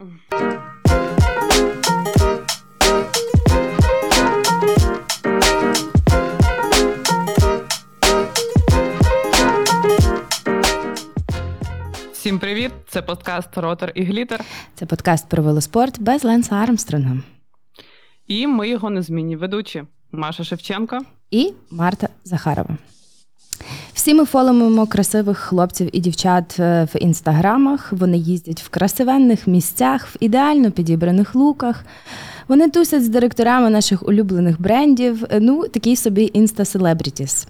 Всім привіт! Це подкаст Ротор і Глітер. Це подкаст про велоспорт без Ленса Армстронга. І ми його незмінні ведучі Маша Шевченко і Марта Захарова. Всі ми фоломуємо красивих хлопців і дівчат е, в інстаграмах. Вони їздять в красивенних місцях, в ідеально підібраних луках. Вони тусять з директорами наших улюблених брендів. Е, ну, такі собі інста-селебрітіс.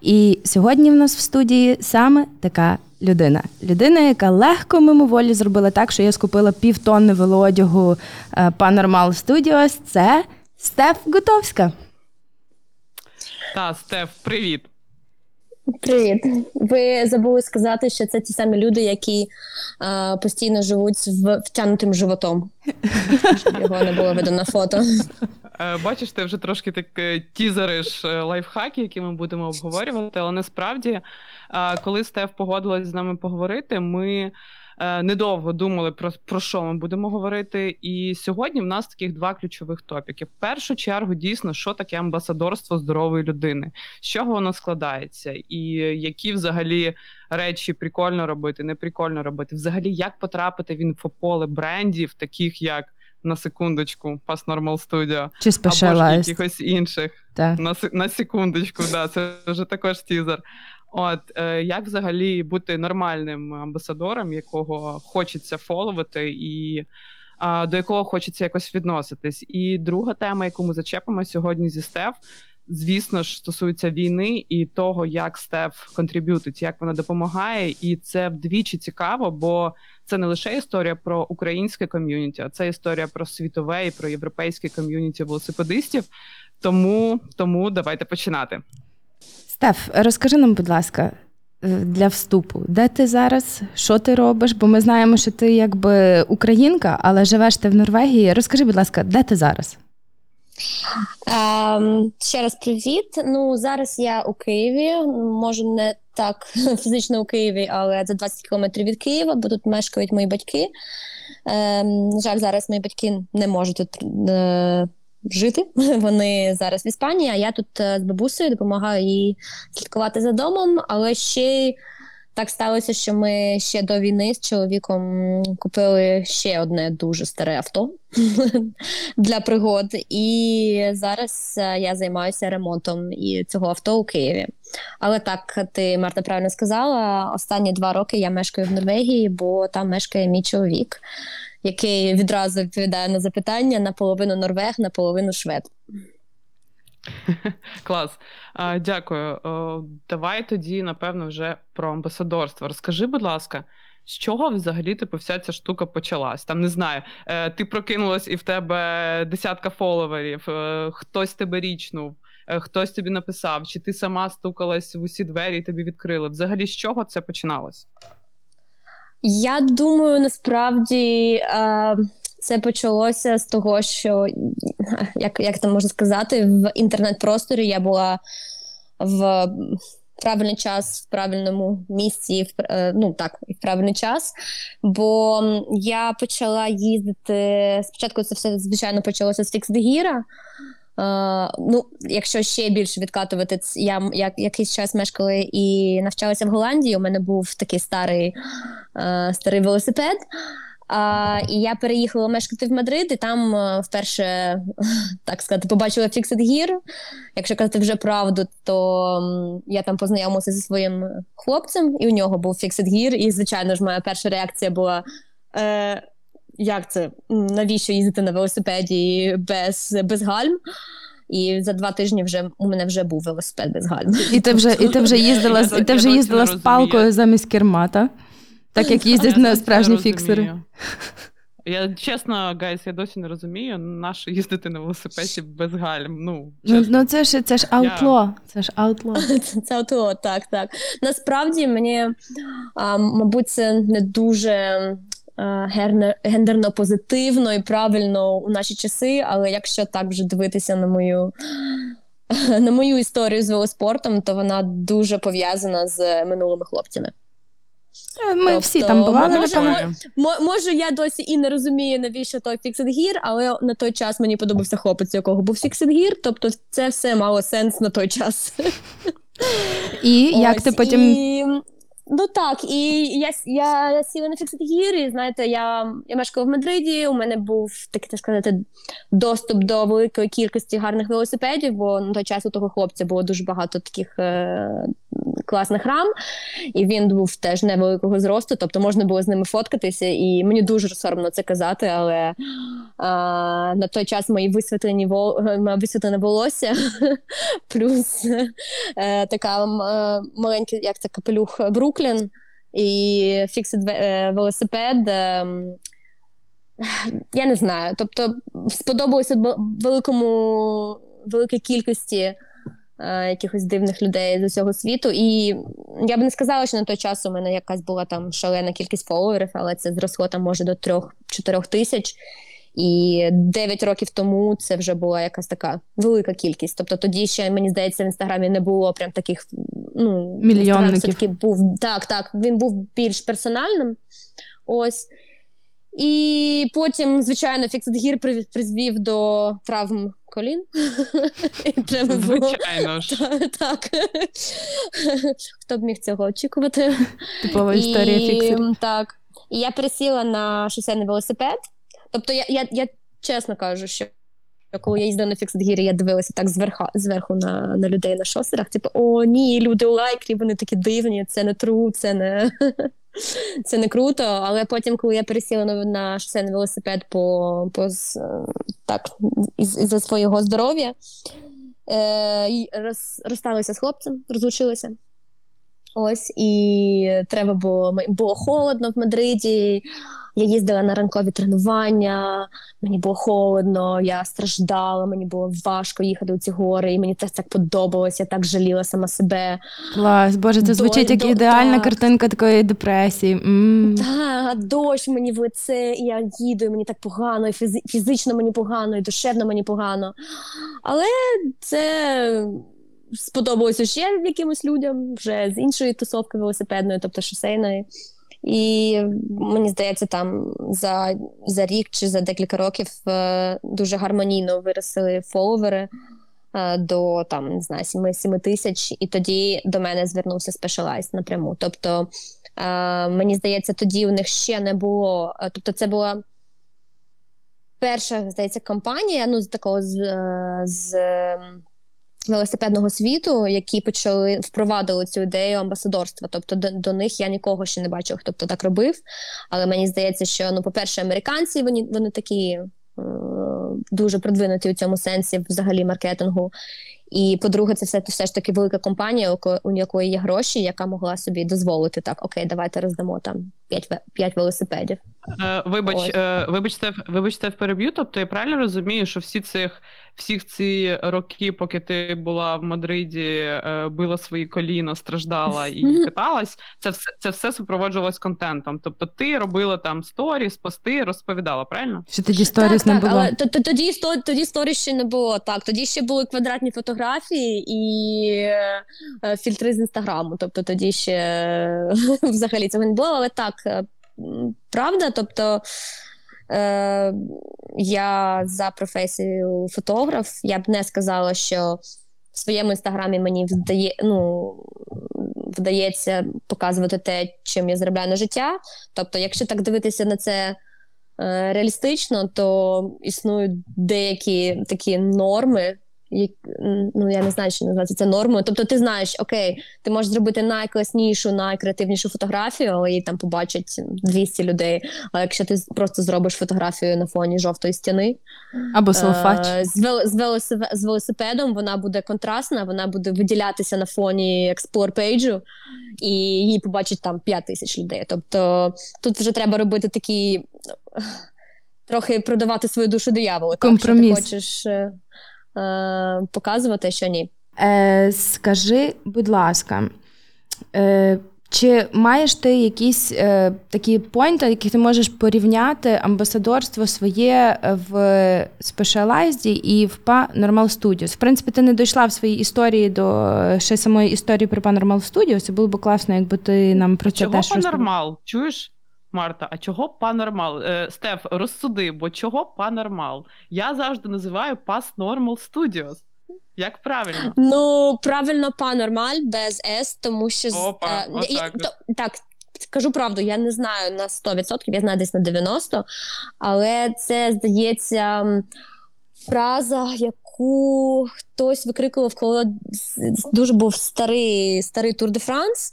І сьогодні в нас в студії саме така людина. Людина, яка легко мимоволі зробила так, що я скупила півтонни велоодягу Panormal Studios. Це Стеф Гутовська. Та, Стеф, привіт. Привіт. Ви забули сказати, що це ті самі люди, які а, постійно живуть з втягнутим животом. Щоб його не було видно фото. Е, бачиш, ти вже трошки так е, тізериш е, лайфхаки, які ми будемо обговорювати. Але насправді, коли Стеф погодилась з нами поговорити, ми. Недовго думали про про що ми будемо говорити. І сьогодні в нас таких два ключових топіки. В першу чергу, дійсно, що таке амбасадорство здорової людини, з чого воно складається, і які взагалі речі прикольно робити, не прикольно робити. Взагалі, як потрапити в інфополе брендів, таких як на секундочку, Pass Normal Studio, Чи або ж якихось інших. Так. На на секундочку, да, це вже також тізер. От е, як взагалі бути нормальним амбасадором, якого хочеться фоловити, і е, до якого хочеться якось відноситись. І друга тема, яку ми зачепимо сьогодні зі Стеф, звісно ж, стосується війни і того, як Стеф контриб'ютить, як вона допомагає, і це вдвічі цікаво, бо це не лише історія про українське ком'юніті, а це історія про світове і про європейське ком'юніті велосипедистів. Тому, Тому давайте починати. Стеф, розкажи нам, будь ласка, е, для вступу, де ти зараз, що ти робиш? Бо ми знаємо, що ти якби українка, але живеш ти в Норвегії. Розкажи, будь ласка, де ти зараз? Um, ще раз привіт. Ну зараз я у Києві. Може, не так фізично у Києві, але за 20 кілометрів від Києва, бо тут мешкають мої батьки. На жаль, зараз мої батьки не можуть тут uh, жити. Вони зараз в Іспанії, а я тут е, з бабусею допомагаю їй слідкувати за домом, але ще так сталося, що ми ще до війни з чоловіком купили ще одне дуже старе авто для пригод. І зараз е, я займаюся ремонтом і цього авто у Києві. Але так ти Марта правильно сказала, останні два роки я мешкаю в Норвегії, бо там мешкає мій чоловік який відразу відповідає на запитання наполовину норвег, наполовину швед. Клас, дякую. Давай тоді, напевно, вже про амбасадорство. Розкажи, будь ласка, з чого взагалі типу, вся ця штука почалась? Там не знаю, е, ти прокинулась і в тебе десятка фоловерів, е, хтось тебе річнув, е, хтось тобі написав, чи ти сама стукалась в усі двері і тобі відкрили? Взагалі, з чого це починалось? Я думаю, насправді е, це почалося з того, що як як там можна сказати, в інтернет-просторі я була в правильний час в правильному місці, в е, ну так, в правильний час. Бо я почала їздити спочатку. Це все звичайно почалося з Фіксдегіра. Uh, ну, Якщо ще більше відкатувати, я я якийсь час мешкала і навчалася в Голландії. У мене був такий старий uh, старий велосипед. Uh, і я переїхала мешкати в Мадрид, і там вперше так сказати, побачила Fixed Gear. Якщо казати вже правду, то я там познайомилася зі своїм хлопцем, і у нього був Fixed Gear. І, звичайно ж, моя перша реакція була. Е, як це навіщо їздити на велосипеді без без гальм? І за два тижні вже у мене вже був велосипед без гальм. І ти вже і ти вже їздила і ти вже їздила з палкою замість кермата, так як їздять на справжні фіксери. Я чесно, guys, я досі не розумію, нащо їздити на велосипеді без гальм. Ну ну, ну це ж це ж аутло. Я... Це ж аутло. Це, це аутло, так, так. Насправді мені, а, мабуть, це не дуже гендерно позитивно і правильно у наші часи, але якщо так вже дивитися на мою на мою історію з велоспортом, то вона дуже пов'язана з минулими хлопцями. Е, Ми Тобто, всі там бували, може, напевно. Може, я досі і не розумію, навіщо той Fixed Gear, але на той час мені подобався хлопець, якого був Fixed Gear, тобто це все мало сенс на той час. І як ти потім. І... Ну так, і я, я сіла на Fixed Gear, і знаєте, я, я мешкала в Мадриді, у мене був такий, так сказати, доступ до великої кількості гарних велосипедів, бо на той час у того хлопця було дуже багато таких е, класних рам, і він був теж невеликого зросту, тобто можна було з ними фоткатися, і мені дуже соромно це казати, але а, на той час мої висвітлені вол... висвітлене волосся, плюс е, така е, маленька, як це капелюх Бруклін і фіксит велосипед. е, я не знаю. Тобто сподобалося великому великій кількості е, якихось дивних людей з усього світу. І я б не сказала, що на той час у мене якась була там шалена кількість фоловерів, але це зросло там може до 3-4 тисяч. І 9 років тому це вже була якась така велика кількість. Тобто тоді ще мені здається, в інстаграмі не було прям таких ну Мільйонників. Був так, так. Він був більш персональним. Ось. І потім, звичайно, Fixed Gear призвів до травм колін. І треба було- Звичайно ж. Так. Хто б міг цього очікувати? Типова історія І, фіксерів. Так. І я пересіла на шосейний велосипед. Тобто, я, я, я чесно кажу, що коли я їздила на фіксдгірі, я дивилася так зверху, зверху на, на людей на шосерах. Типу, о, ні, люди у лайкрі, вони такі дивні, це не тру, це не. Це не круто, але потім, коли я пересіла на, шосейний велосипед по, по так, із, із-за свого здоров'я, е, роз, розсталися з хлопцем, розлучилися. Ось, і треба було було холодно в Мадриді. Я їздила на ранкові тренування, мені було холодно, я страждала, мені було важко їхати у ці гори, і мені це так подобалось, я так жаліла сама себе. Клас, боже, це До- звучить як до- ідеальна так. картинка такої депресії. М. Та, дощ мені в лице, і я їду, і мені так погано, і фізично мені погано, і душевно мені погано. Але це сподобалося ще якимось людям вже з іншої тусовки велосипедної, тобто шосейної. І мені здається, там за, за рік чи за декілька років е, дуже гармонійно виросли фоловери е, до там, не знаю, 7, 7 тисяч, і тоді до мене звернувся Specialized напряму. Тобто Е, мені здається, тоді у них ще не було. Тобто, це була перша, здається, компанія ну, з такого з, з ем, велосипедного світу, які почали впровадили цю ідею амбасадорства. Тобто, до, до них я нікого ще не бачив, хто б то так робив. Але мені здається, що ну, по-перше, американці вони, вони такі. Дуже продвинуті у цьому сенсі взагалі маркетингу. І по-друге, це все, все ж таки велика компанія, у у якої є гроші, яка могла собі дозволити так: окей, давайте роздамо там 5, 5 велосипедів. Е, вибач, е, вибачте, вибачте в переб'ю. Тобто я правильно розумію, що всі цих всіх ці роки, поки ти була в Мадриді, е, била свої коліна, страждала і Мгм. каталась, це все це все супроводжувалось контентом. Тобто ти робила там сторіс, пости, розповідала, правильно? Що тоді сторіс так, не так, було. але тоді, сто- тоді сторі ще не було. Так, тоді ще були квадратні фотографії і е, фільтри з інстаграму. Тобто тоді ще взагалі цього не було. Але так, е, правда, тобто. Е, я за професією фотограф. Я б не сказала, що в своєму інстаграмі мені вдає, ну, вдається показувати те, чим я заробляю на життя. Тобто, якщо так дивитися на це реалістично, то існують деякі такі норми. Як- Ну, я не знаю, що називається це нормою. Тобто, ти знаєш, окей, ти можеш зробити найкласнішу, найкреативнішу фотографію, але її там побачать 200 людей. А якщо ти просто зробиш фотографію на фоні жовтої стіни, Або селфач. Е, З, вел- з, велосипе- з велосипедом вона буде контрастна, вона буде виділятися на фоні експлор пейджу, і її побачить там 5 тисяч людей. Тобто тут вже треба робити такі ну, трохи продавати свою душу дияволу. Компроміс. Що ти хочеш е, показувати, що ні. Е, скажи, будь ласка, е, Чи маєш ти якісь е, такі пойнти, які ти можеш порівняти амбасадорство своє в Specialized і в Paranormal Studios? В принципі, ти не дійшла в своїй історії до ще самої історії про Paranormal Studios, і було б класно, якби ти нам про це чого теж розповіла. панормал? Чуєш, Марта? А чого панормал? Е, Стеф, розсуди, бо чого панормал? Я завжди називаю Pass Normal Studios. Як правильно? Ну, правильно, панормаль без С, тому що з- Опа, е, отак я- от. то- так. Скажу правду, я не знаю на 100%, я знаю десь на 90%, але це здається м, фраза, яку хтось викрикував, коли дуже був старий старий Тур де Франс.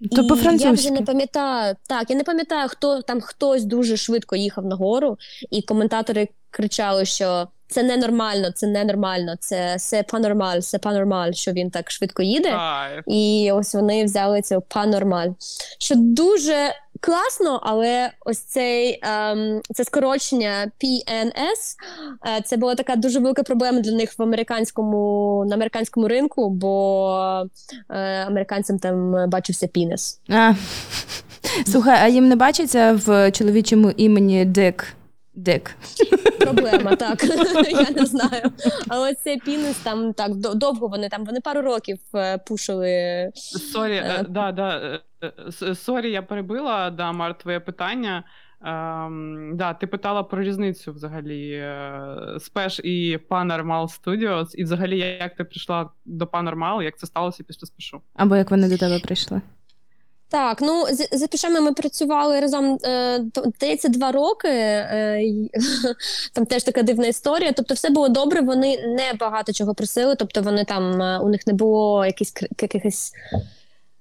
То І Я вже не пам'ятаю. Так, я не пам'ятаю, хто там хтось дуже швидко їхав нагору, і коментатори кричали, що це ненормально, це ненормально, це це панормаль, це панормаль, що він так швидко їде. Кайф. І ось вони взяли це панормаль. Що дуже класно, але ось цей ем, це скорочення PNS, е, це була така дуже велика проблема для них в американському на американському ринку, бо е, американцям там бачився пінес. А. Слухай, а їм не бачиться в чоловічому імені Дик? Дик. Проблема, так я не знаю. Але цей PNS там так довго вони там вони пару років е, пушили. Sorry, е, Е, да, да, sorry, я перебила, да, Март, твоє питання. Ем, да, ти питала про різницю взагалі е, Спеш і Pas Normal Studios, і взагалі як ти прийшла до Pas Normal, як це сталося після спешу? Або як вони до тебе прийшли? Так, ну з, з пішами ми працювали разом е, здається, два роки. Е, там теж така дивна історія. Тобто, все було добре. Вони не багато чого просили. Тобто, вони там е, у них не було якихось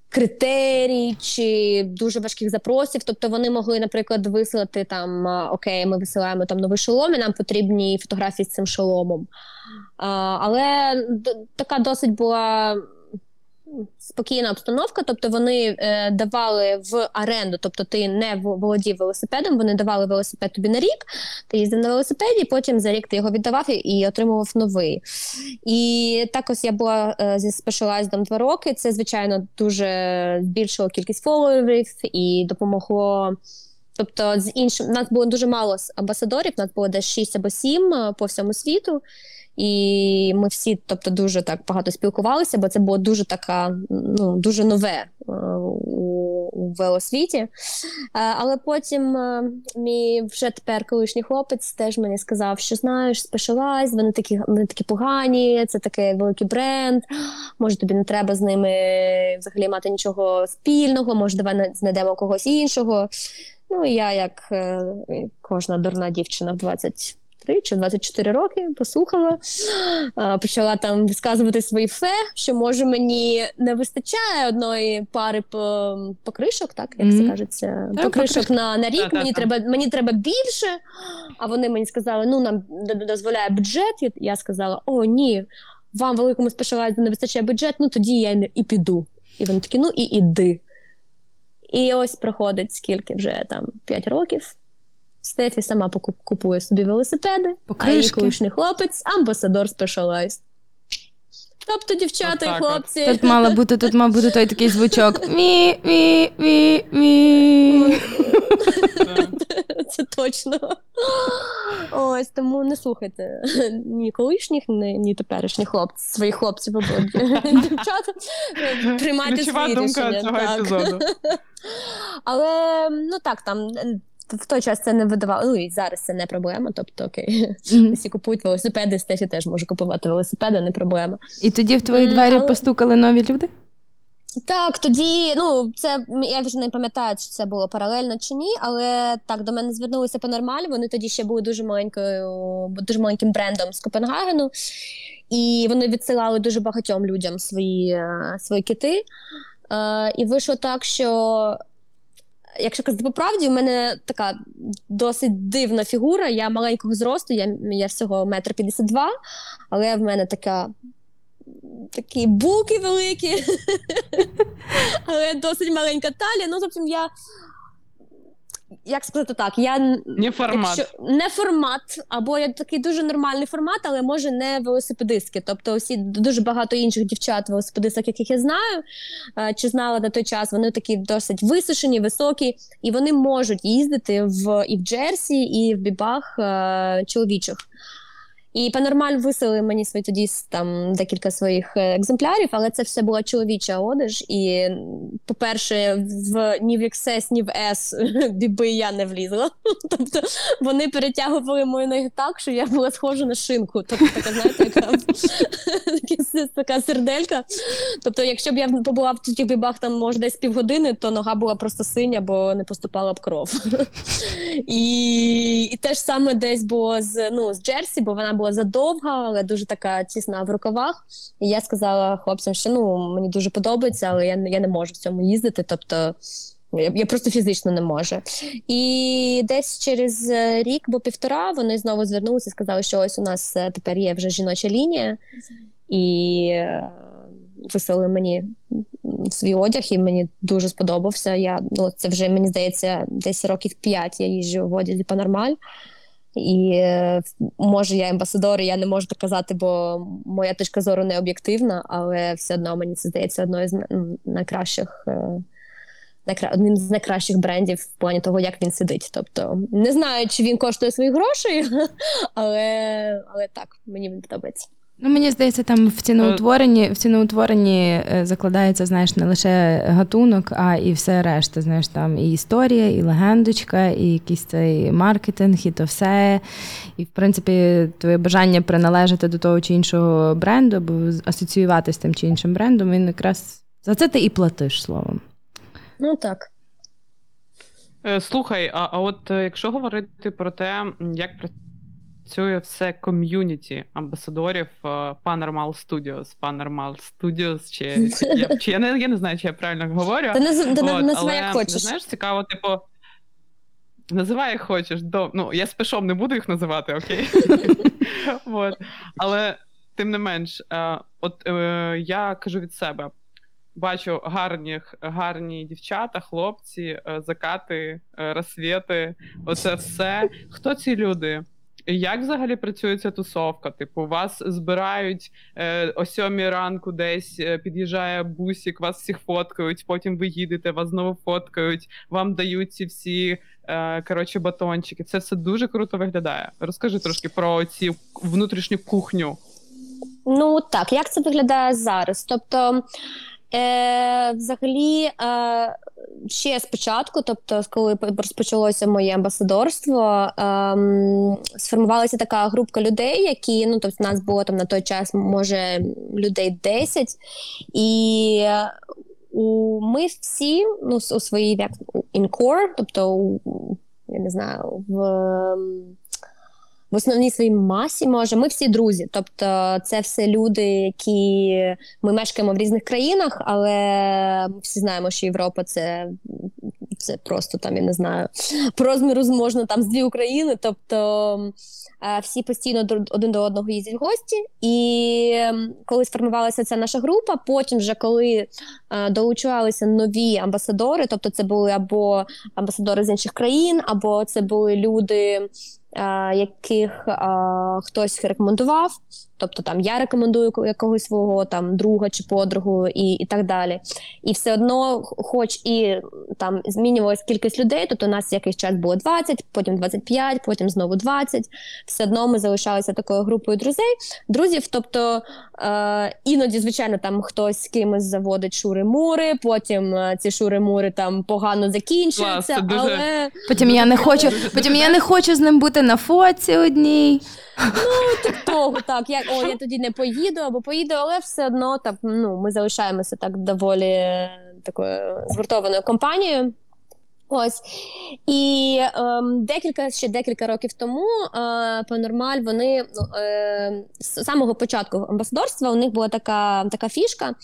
критерій чи дуже важких запросів. Тобто, вони могли, наприклад, вислати там: Окей, ми висилаємо там новий шолом, і нам потрібні фотографії з цим шоломом. А, але така досить була спокійна обстановка, тобто вони е, давали в оренду, тобто ти не володів велосипедом, вони давали велосипед тобі на рік, ти їздив на велосипеді, потім за рік ти його віддавав і, і отримував новий. І також я була е, зі Specialized два роки. Це, звичайно, дуже збільшило кількість фоловерів і допомогло. Тобто, з іншим, нас було дуже мало амбасадорів, нас було десь 6 або 7 е, по всьому світу. І ми всі, тобто, дуже так багато спілкувалися, бо це було дуже така, ну дуже нове е, у, велосвіті. Е, але потім е, мій вже тепер колишній хлопець теж мені сказав, що знаєш, Specialized, вони такі, вони такі погані, це такий великий бренд. Може, тобі не треба з ними взагалі мати нічого спільного, може, давай знайдемо когось іншого. Ну, я, як кожна дурна дівчина в 20 23 чи 24 роки, послухала, почала там висказувати свої фе, що може мені не вистачає одної пари покришок, так як це кажеться, покришок на, на рік. Мені треба мені треба більше. А вони мені сказали, ну нам дозволяє бюджет. Я сказала: О, ні, вам великому спешалайзу не вистачає бюджет, ну тоді я і піду. І вони такі, ну і іди. І ось проходить скільки вже там 5 років. Стефі сама купує собі велосипеди, а її колишній хлопець амбасадор Specialized. Тобто, дівчата і хлопці. Тут мала бути, тут мав бути той такий звучок. Мі, мі, мі, мі. Це точно. Ось тому не слухайте ні колишніх, ні, ні теперішніх хлопців, своїх хлопців або дівчата. Приймайте свої думка рішення. цього так. епізоду. Але ну так, там в той час це не видавало. Ну і зараз це не проблема. Тобто, окей, Мгм. всі купують велосипеди, Стефі теж може купувати велосипеди, не проблема. І тоді в твої М, двері постукали нові люди? Так, тоді, ну це я вже не пам'ятаю, чи це було паралельно чи ні, але так до мене звернулися по нормаль. Вони тоді ще були дуже маленькою, дуже маленьким брендом з Копенгагену, і вони відсилали дуже багатьом людям свої, е, свої кити. Е, і вийшло так, що. Якщо казати по правді, у мене така досить дивна фігура. Я маленького зросту, я, я всього метр п'ятдесят два, але в мене така такі буки великі, але досить маленька талія. Ну, тобто, я. Як сказати так, я Не формат. Якщо не формат, або я такий дуже нормальний формат, але може не велосипедистки. Тобто, всі дуже багато інших дівчат, велосипедисток, яких я знаю, е, чи знала на той час, вони такі досить висушені, високі, і вони можуть їздити в і в Джерсі, і в бібах е, чоловічих. І Панормаль висели мені свої тоді там декілька своїх е, екземплярів, але це все була чоловіча одежа. І, по-перше, в ні в XS, ні в S біби я не влізла. Тобто вони перетягували мої ноги так, що я була схожа на шинку. Тобто така, знаєте, яка така серделька. Тобто, якщо б я побула в тих бібах там, може, десь півгодини, то нога була просто синя, бо не поступала б кров. І, і те ж саме десь було з, ну, з Джерсі, бо вона була задовга, але дуже така тісна в рукавах. І я сказала хлопцям, що ну, мені дуже подобається, але я, я не можу в цьому їздити. Тобто я, я просто фізично не можу. І десь через е, рік або півтора вони знову звернулися і сказали, що ось у нас е, тепер є вже жіноча лінія, і е, висели мені свій одяг, і мені дуже сподобався. Я, ну, це вже, мені здається, десь років п'ять я їжджу в одязі Панормаль. І е, може я амбасадор, і я не можу так казати, бо моя точка зору не об'єктивна, але все одно мені це здається одною з найкращих. е, Одним з найкращих брендів в плані того, як він сидить. Тобто не знаю, чи він коштує своїх грошей, але, але так, мені він подобається. Ну, мені здається, там в ціноутворенні, в ціноутворенні е, закладається, знаєш, не лише гатунок, а і все решта. Знаєш, там і історія, і легендочка, і якийсь цей маркетинг, і то все. І, в принципі, твоє бажання приналежати до того чи іншого бренду, або асоціюватися з тим чи іншим брендом, він якраз за це ти і платиш словом. Ну так. Е, Слухай, а, а от е, якщо говорити про те, як працює все ком'юніті амбасадорів е, Panormal Studios, Panormal Studios, чи, чи, я, чи я, не, я не знаю, чи я правильно говорю. Ти, наз, ти От, називай але, як хочеш. Знаєш, цікаво, типу. Називай як хочеш. До... Ну, я спешом не буду їх називати, окей? От. Але тим не менш, е, от е, я кажу від себе: бачу гарні, гарні дівчата, хлопці, закати, розсвіти, оце все. Хто ці люди? Як взагалі працює ця тусовка? Типу, вас збирають е, о сьомій ранку десь е, під'їжджає бусік, вас всіх фоткають, потім ви їдете, вас знову фоткають, вам дають ці всі е, коротше батончики. Це все дуже круто виглядає. Розкажи трошки про ці внутрішню кухню. Ну так, як це виглядає зараз? Тобто, е, взагалі, е, ще спочатку, тобто, коли розпочалося моє амбасадорство, ем, сформувалася така групка людей, які ну, тобто, нас було там на той час, може, людей 10, і у, ми всі ну, у своїй як, in core, тобто, у, я не знаю, в. В основній своїй масі, може, ми всі друзі. Тобто, це все люди, які ми мешкаємо в різних країнах, але ми всі знаємо, що Європа це, це просто там, я не знаю, по розміру можна там з дві України. Тобто е, всі постійно один до одного їздять в гості. І коли сформувалася ця наша група, потім, вже коли е, долучалися нові амбасадори, тобто це були або амбасадори з інших країн, або це були люди яких е, хтось рекомендував. Тобто там я рекомендую якогось свого там друга чи подругу і, і так далі. І все одно, хоч і там змінювалась кількість людей, тобто у нас якийсь час було 20, потім 25, потім знову 20. Все одно ми залишалися такою групою друзей, друзів. Тобто е, іноді, звичайно, там хтось з кимось заводить шури-мури, потім е, ці шури-мури там погано закінчуються, Клас, дуже- але Потім я не хочу, потім я не хочу з ним бути на фоці одній. того, так, я, о, я тоді не поїду або поїду, але все одно так, ну, ми залишаємося так доволі е, такою згуртованою компанією. Ось. І ем, декілька, ще декілька років тому е, Панормаль, вони ну, е, з самого початку амбасадорства у них була така, така фішка.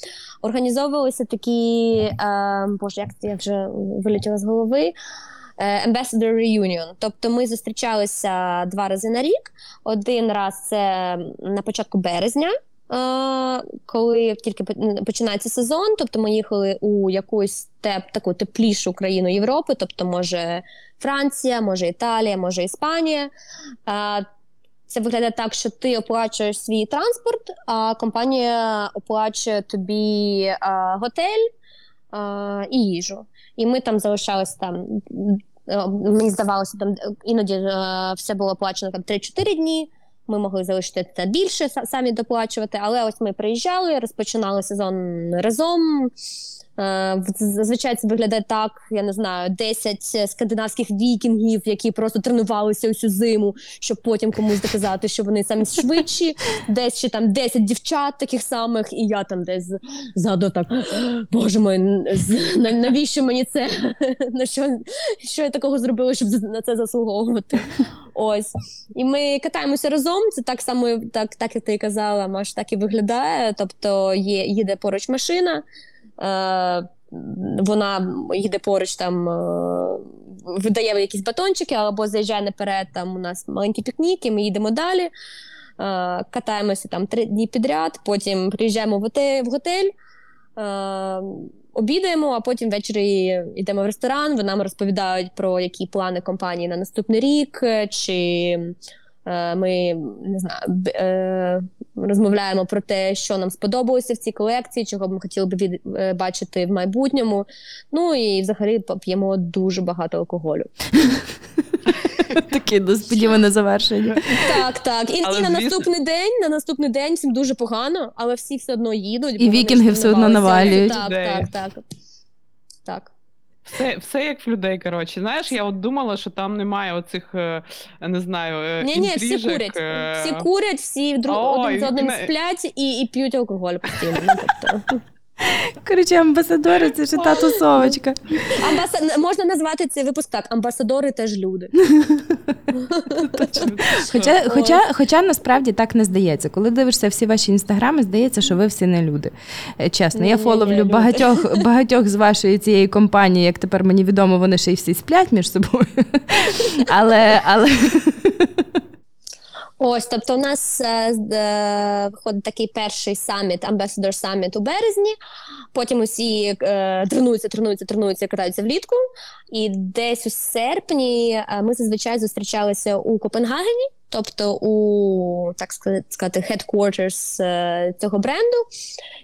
Організовувалися такі, е, боже, як це я вже вилетіла з голови. Е, Ambassador Reunion. Тобто ми зустрічалися два рази на рік. Один раз це на початку березня. е, коли тільки починається сезон. Тобто ми їхали у якусь теп, таку теплішу країну Європи, тобто, може Франція, може Італія, може Іспанія. Е, це виглядає так, що ти оплачуєш свій транспорт, а компанія оплачує тобі готель і їжу. І ми там залишалися там. е, Мені здавалося, там іноді е, все було оплачено там 3-4 дні. Ми могли залишити це більше самі доплачувати. Але ось ми приїжджали, розпочинали сезон разом. Е, Зазвичай це виглядає так, я не знаю, 10 скандинавських вікінгів, які просто тренувалися усю зиму, щоб потім комусь доказати, що вони самі швидші. Десь ще там 10 дівчат таких самих, і я там десь ззаду так. Боже мой, навіщо мені це? На що, що я такого зробила, щоб на це заслуговувати? Ось. І ми катаємося разом. Це так само, так, так як ти казала, Маш, так і виглядає. Тобто є, їде поруч машина. Е, вона їде поруч, там е, видає якісь батончики, або заїжджає наперед. Там у нас маленький пікнік, і ми їдемо далі. Е, катаємося там три дні підряд, потім приїжджаємо в готель, обідаємо, а потім ввечері йдемо в ресторан. Вони нам розповідають про які плани компанії на наступний рік, чи ми не знаю, е, розмовляємо про те, що нам сподобалося в цій колекції, чого б ми хотіли б від, е, бачити в майбутньому. Ну і взагалі п'ємо дуже багато алкоголю. Таке несподіване завершення. Так, так. І, Але, і на звісно- наступний день, на наступний день всім дуже погано, але всі все одно їдуть. І вікінги все одно навалюють. Так, так, так. Так. Все, все як в людей, коротше. Знаєш, я от думала, що там немає оцих, е, не знаю, е, Ні, ні, всі курять. е, Всі курять, всі друг Ой, один з одним не- сплять і, і п'ють алкоголь постійно. Ну, тобто. Коротше, амбасадори це ж та тусовочка. Амбаса... Можна назвати цей випуск так: амбасадори теж люди. Хоча, хоча, хоча насправді так не здається. Коли дивишся всі ваші інстаграми, здається, що ви всі не люди. Е, Чесно, я фоловлю багатьох, багатьох з вашої цієї компанії, як тепер мені відомо, вони ще й всі сплять між собою. Але, але Ось, тобто, у нас е, е, виходить такий перший саміт, Ambassador Summit у березні. Потім усі е, тренуються, тренуються, тренуються, катаються влітку. І десь у серпні е, ми зазвичай зустрічалися у Копенгагені, тобто у так сказати, headquarters е, цього бренду.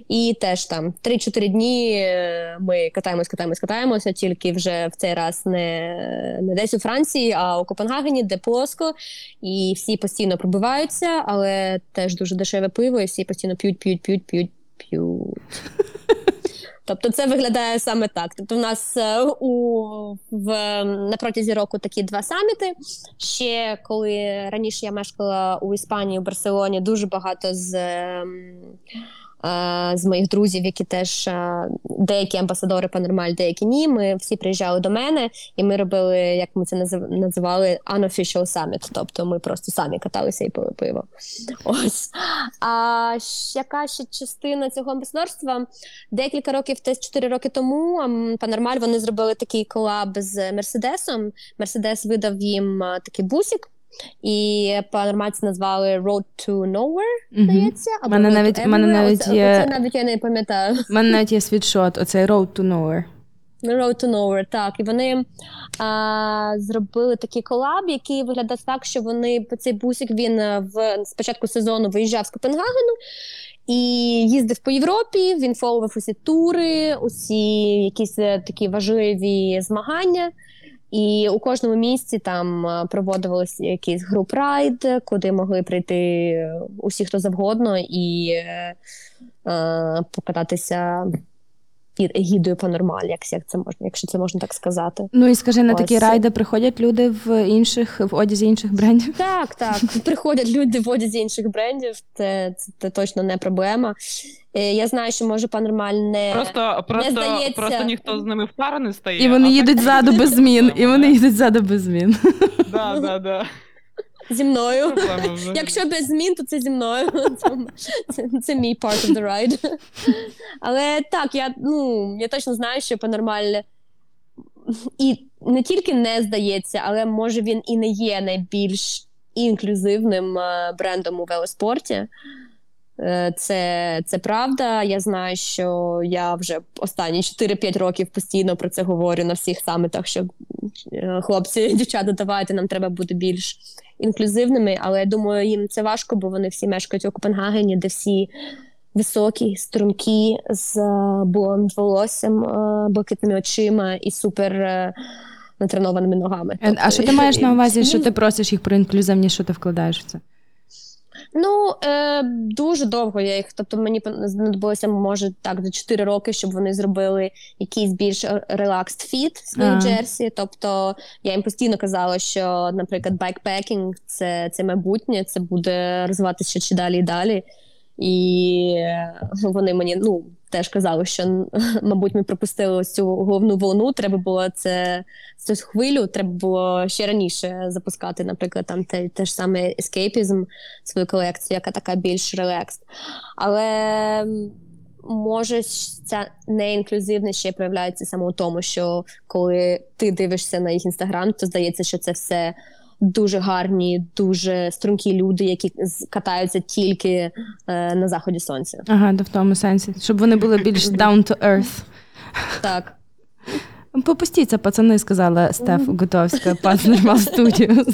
І теж там 3-4 дні е, ми катаємось, катаємось, катаємося, тільки вже в цей раз не, не десь у Франції, а у Копенгагені, де плоско, і всі постійно пробиваються, але теж дуже дешеве пиво, і всі постійно п'ють, п'ють, п'ють, п'ють, п'ють. Тобто це виглядає саме так. Тобто, в нас е, у в на протязі року такі два саміти. Ще коли раніше я мешкала у Іспанії, у Барселоні, дуже багато з. Е, З моїх друзів, які теж е, деякі амбасадори Панормаль, деякі ні. Ми всі приїжджали до мене, і ми робили, як ми це називали, unofficial summit. Тобто ми просто самі каталися і пили пиво. Ось. А яка ще частина цього амбасадорства? Декілька років, десь 4 роки тому, Панормаль вони зробили такий колаб з Мерседесом. Мерседес видав їм такий бусик. І Панормаль це назвали Road to Nowhere, здається. або Мене навіть- мене навіть Оце- є- оце навіть я не пам'ятаю. в мене навіть є світшот, оцей Road to Nowhere. Road to Nowhere, так. І вони а, зробили такий колаб, який виглядав так, що вони цей бусик він е, в спочатку сезону виїжджав з Копенгагену і їздив по Європі. Він фоловив усі тури, усі якісь е, такі важливі змагання. І у кожному місці там е, проводилися якийсь груп райд, куди могли прийти е, усі, хто завгодно, і е, е, покататися під егідою Панормаль, як, як це можна, якщо це можна так сказати. Ну і скажи, на такі райди приходять люди в інших в одязі інших брендів. Так, так. Приходять люди в одязі інших брендів, це, це, це точно не проблема. Е, Я знаю, що може Панормаль не Просто, просто, здається. просто ніхто з ними в пари не стає. І вони їдуть так ззаду без змін. І вони їдуть ззаду без змін. Да, да, да. Зі мною. Проблема вже. Якщо без змін, то це зі мною. Це, це, це мій part of the ride. Але так, я, ну, я точно знаю, що Панормаль і не тільки не здається, але може він і не є найбільш інклюзивним е, брендом у велоспорті. Е, Це, це правда. Я знаю, що я вже останні 4-5 років постійно про це говорю на всіх самітах, що е, хлопці, дівчата, давайте нам треба бути більш інклюзивними. Але я думаю, їм це важко, бо вони всі мешкають у Копенгагені, де всі високі, стрункі, з е, блонд волоссям, блакитними очима і супер натренованими ногами. А що ти Тобто, маєш на увазі, що ти просиш їх про інклюзивність, що ти вкладаєш в це? Ну е, дуже довго я їх. Тобто мені знадобилося, може, так за 4 роки, щоб вони зробили якийсь більш relax fit своїх джерсі. Тобто я їм постійно казала, що, наприклад, байкпекінг це, це майбутнє, це буде розвиватися ще чи далі і далі. І е, вони мені ну теж казали, що мабуть ми пропустили ось цю головну волну. Треба було це цю хвилю, треба було ще раніше запускати, наприклад, там те, те ж саме ескейпізм, свою колекцію, яка така більш релакс. Але може ця неінклюзивність ще проявляється саме у тому, що коли ти дивишся на їх інстаграм, то здається, що це все. Дуже гарні, дуже стрункі люди, які катаються тільки е, на заході сонця. Ага, да в тому сенсі, щоб вони були більш down to earth. Так, Попустіться, пацани, сказала Стеф Готовська, пан Нормал студію.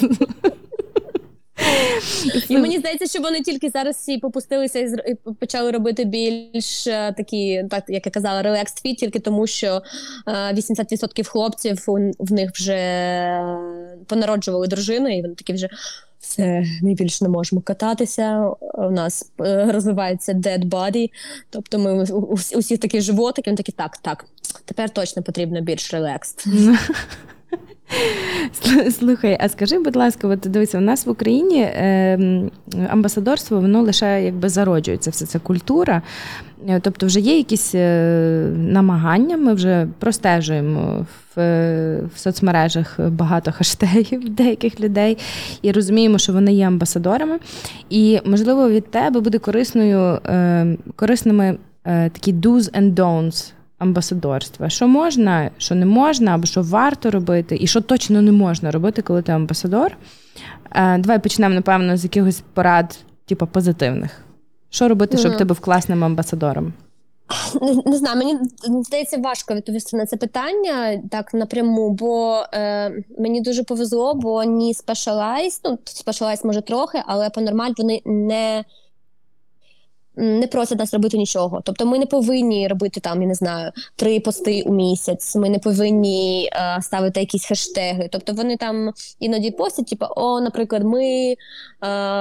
І мені здається, що вони тільки зараз всі попустилися і почали робити більш е, такі, так як я казала, релакс фіт, тільки тому, що е, 80% хлопців в них вже е, понароджували дружини, і вони такі вже. Все, ми більше не можемо кататися. У нас е, розвивається dead body, тобто ми у, у, усіх такі животики, вони такі так, так. Тепер точно потрібно більш релакс. Слу- Слухай, а скажи, будь ласка, от дивися, у нас в Україні е, амбасадорство, воно лише якби зароджується, все це культура. Е, Тобто, вже є якісь е, намагання, ми вже простежуємо в, е, в соцмережах багато хаштегів деяких людей і розуміємо, що вони є амбасадорами. І, можливо, від тебе буде корисною, е, корисними такі do's and don'ts амбасадорства. Що можна, що не можна, або що варто робити, і що точно не можна робити, коли ти амбасадор. Е, Давай почнемо, напевно, з якихось порад, типу, позитивних. Що робити, щоб ти був класним амбасадором? Не, не знаю, мені здається важко відповісти на це питання так напряму, бо е, мені дуже повезло, бо ні Specialized, ну Specialized може трохи, але по нормаль вони не. Не просять нас робити нічого. Тобто ми не повинні робити там, я не знаю, три пости у місяць. Ми не повинні е, ставити якісь хештеги. Тобто вони там іноді постять, типу, о, наприклад, ми е,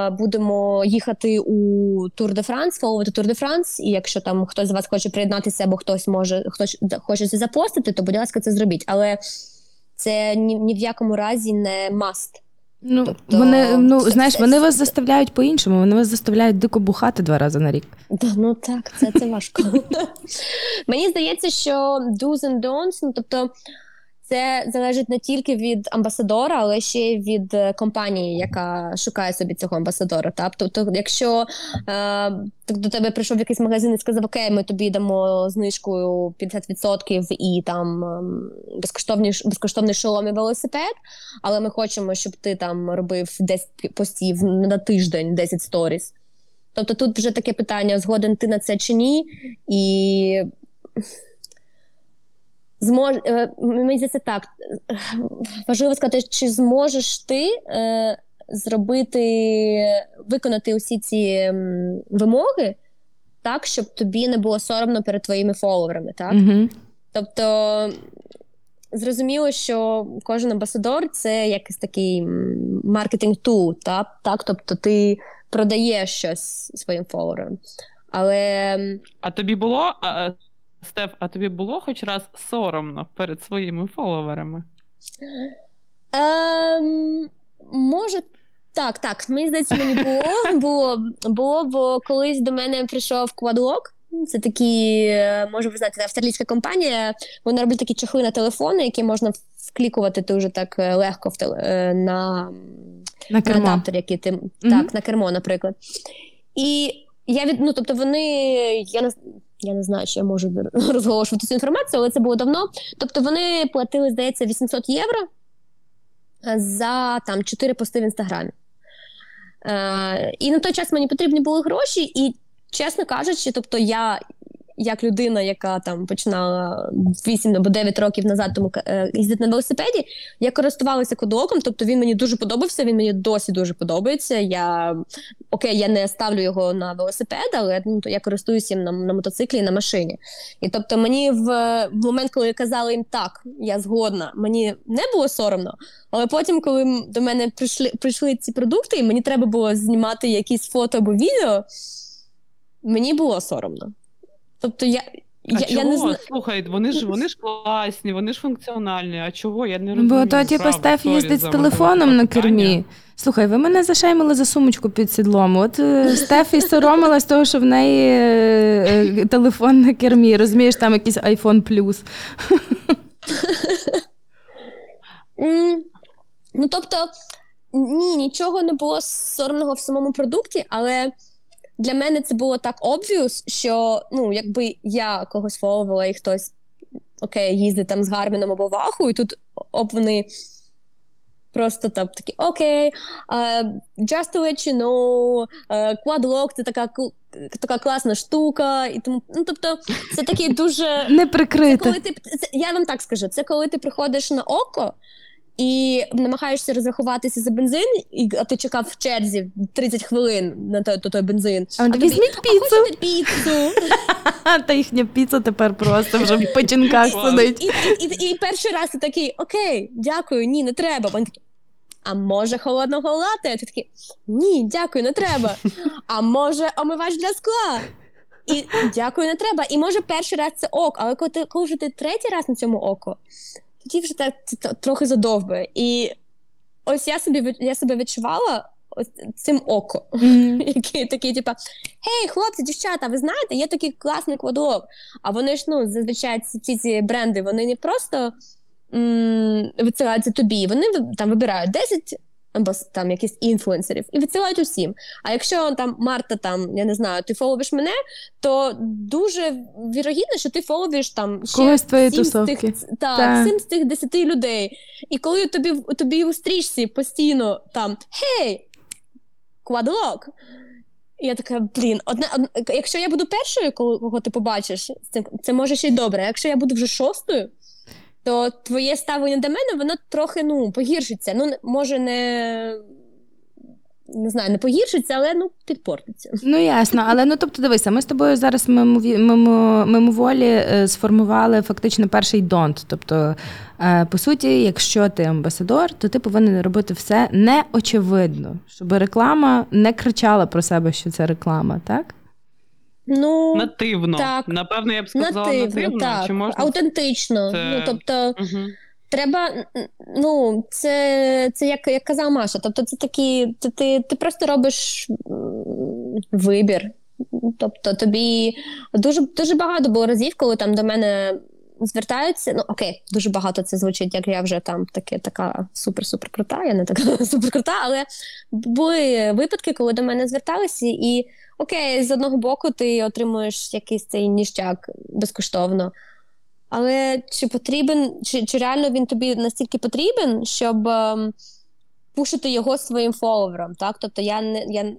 будемо їхати у Тур де Франс, фоловити Тур де Франс, і якщо там хтось з вас хоче приєднатися, або хтось може хтось хоче це запостити, то будь ласка, це зробіть. Але це ні, ні в якому разі не must. Ну, Тобто, вони, ну, це- знаєш, це- вони вас заставляють по-іншому, вони вас заставляють дико бухати два рази на рік. Да, ну так, це, це важко. Мені здається, що do's and don'ts, ну тобто. Це залежить не тільки від амбасадора, але ще й від е, компанії, яка шукає собі цього амбасадора. Так? Тобто, якщо е, до тебе прийшов якийсь магазин і сказав, окей, ми тобі дамо знижкою 50% і там ем, безкоштовний, безкоштовний шолом і велосипед, але ми хочемо, щоб ти там робив 10 постів на тиждень, 10 сторіс. Тобто тут вже таке питання: згоден ти на це чи ні, і змож... е, мені здається так. Важливо сказати, чи зможеш ти е, зробити, виконати усі ці вимоги так, щоб тобі не було соромно перед твоїми фоловерами, так? Угу. Тобто зрозуміло, що кожен амбасадор це якийсь такий маркетинг тул, так? так? Тобто ти продаєш щось своїм фоловерам. Але А тобі було, Стеф, а тобі було хоч раз соромно перед своїми фоловерами? Ем, може, так, так. Мені здається, мені було, було, було, бо колись до мене прийшов Quadlock. Це такі, е, може ви знаєте, австралійська компанія. Вони роблять такі чохли на телефони, які можна вклікувати дуже так е, легко в теле- е, на, На на адаптер, який ти так, на кермо, наприклад. І я від ну, тобто вони, я я не знаю, чи я можу розголошувати цю інформацію, але це було давно. Тобто вони платили, здається, 800 євро е, за там 4 пости в інстаграмі. Е, і на той час мені потрібні були гроші, і чесно кажучи, тобто я. Як людина, яка там починала 8 або 9 років назад тому е, їздити на велосипеді, я користувалася кодоком, тобто він мені дуже подобався, він мені досі дуже подобається. Я окей, я не ставлю його на велосипед, але ну, я користуюся їм на, на мотоциклі і на машині. І тобто мені в, в момент, коли казали їм так, я згодна, мені не було соромно. Але потім, коли до мене прийшли, прийшли ці продукти, і мені треба було знімати якісь фото або відео, мені було соромно. Тобто я. А Я, чого? я не знаю. Слухай, вони ж вони ж класні, вони ж функціональні. А чого? Я не розумію. Бо то, типу, правда, Стеф їздить з телефоном на кермі. Слухай, ви мене зашеймили за сумочку під сідлом. От е, Стеф і соромилась того, що в неї е, е, телефон на кермі. Розумієш, там якийсь iPhone Plus. М, Ну, тобто, ні, нічого не було соромного в самому продукті, але для мене це було так obvious, що ну, якби я когось фоловила і хтось окей, їздить там з Гарміном або Ваху, і тут оп, вони просто там такі окей, uh, just to let you know, uh, Quadlock – це така, така класна штука. І тому, ну, тобто, це такий дуже Не це коли ти це, я вам так скажу, це коли ти приходиш на око і намагаєшся розрахуватися за бензин, і а ти чекав в черзі 30 хвилин на той, той бензин. А тобі, візьміть «А піцу. піцу. Та їхня піца тепер просто вже в печінках сидить. І, і, і, і перший раз ти такий, окей, дякую, ні, не треба. Вони такі, а може холодного лате? А ти такий, ні, дякую, не треба. А може омивач для скла? І дякую, не треба. І може перший раз це ок, але коли, ти, коли вже ти третій раз на цьому око, тоді вже так це трохи задовбує. І ось я собі я себе відчувала ось цим око. Які такі, типа, гей, хлопці, дівчата, ви знаєте, є такий класний квадрок. А вони ж ну зазвичай ці, ці, бренди вони не просто висилаються тобі, вони там вибирають 10 або там якісь інфлюенсерів і відсилають усім. А якщо там Марта, там я не знаю, ти фоловиш мене, то дуже вірогідно, що ти фоловиш там ще Когось з твоєї сім з тих, так, Так. сім з тих десяти людей. І коли тобі тобі у стрічці постійно там гей, квадлок. Я така, блін, одна, одна, якщо я буду першою, кого, кого ти побачиш, це, це може ще й добре. А якщо я буду вже шостою, то твоє ставлення до мене, воно трохи ну, погіршиться. Ну, може, не, не знаю, не погіршиться, але ну, підпортиться. Ну ясно, але ну тобто дивися, ми з тобою зараз мимові- мимо, мимоволі е, сформували фактично перший донт. Тобто, е, по суті, якщо ти амбасадор, то ти повинен робити все неочевидно, щоб реклама не кричала про себе, що це реклама, так? Ну, Нативно. Так. Напевно, я б сказала нативно, нативно. так, Чи можна аутентично. це- Ну, тобто, Угу. Треба, ну, це, це як, як казав Маша. Тобто, це такі, ти, ти, ти просто робиш вибір. Тобто, тобі дуже, дуже багато було разів, коли там до мене звертаються. Ну, окей, дуже багато це звучить, як я вже там таке, така супер-супер крута. Я не така супер крута, але були випадки, коли до мене зверталися, і окей, з одного боку, ти отримуєш якийсь цей ніштяк безкоштовно. Але чи потрібен, чи, чи реально він тобі настільки потрібен, щоб ем, пушити його своїм фоловерам? Так? Тобто я не. Я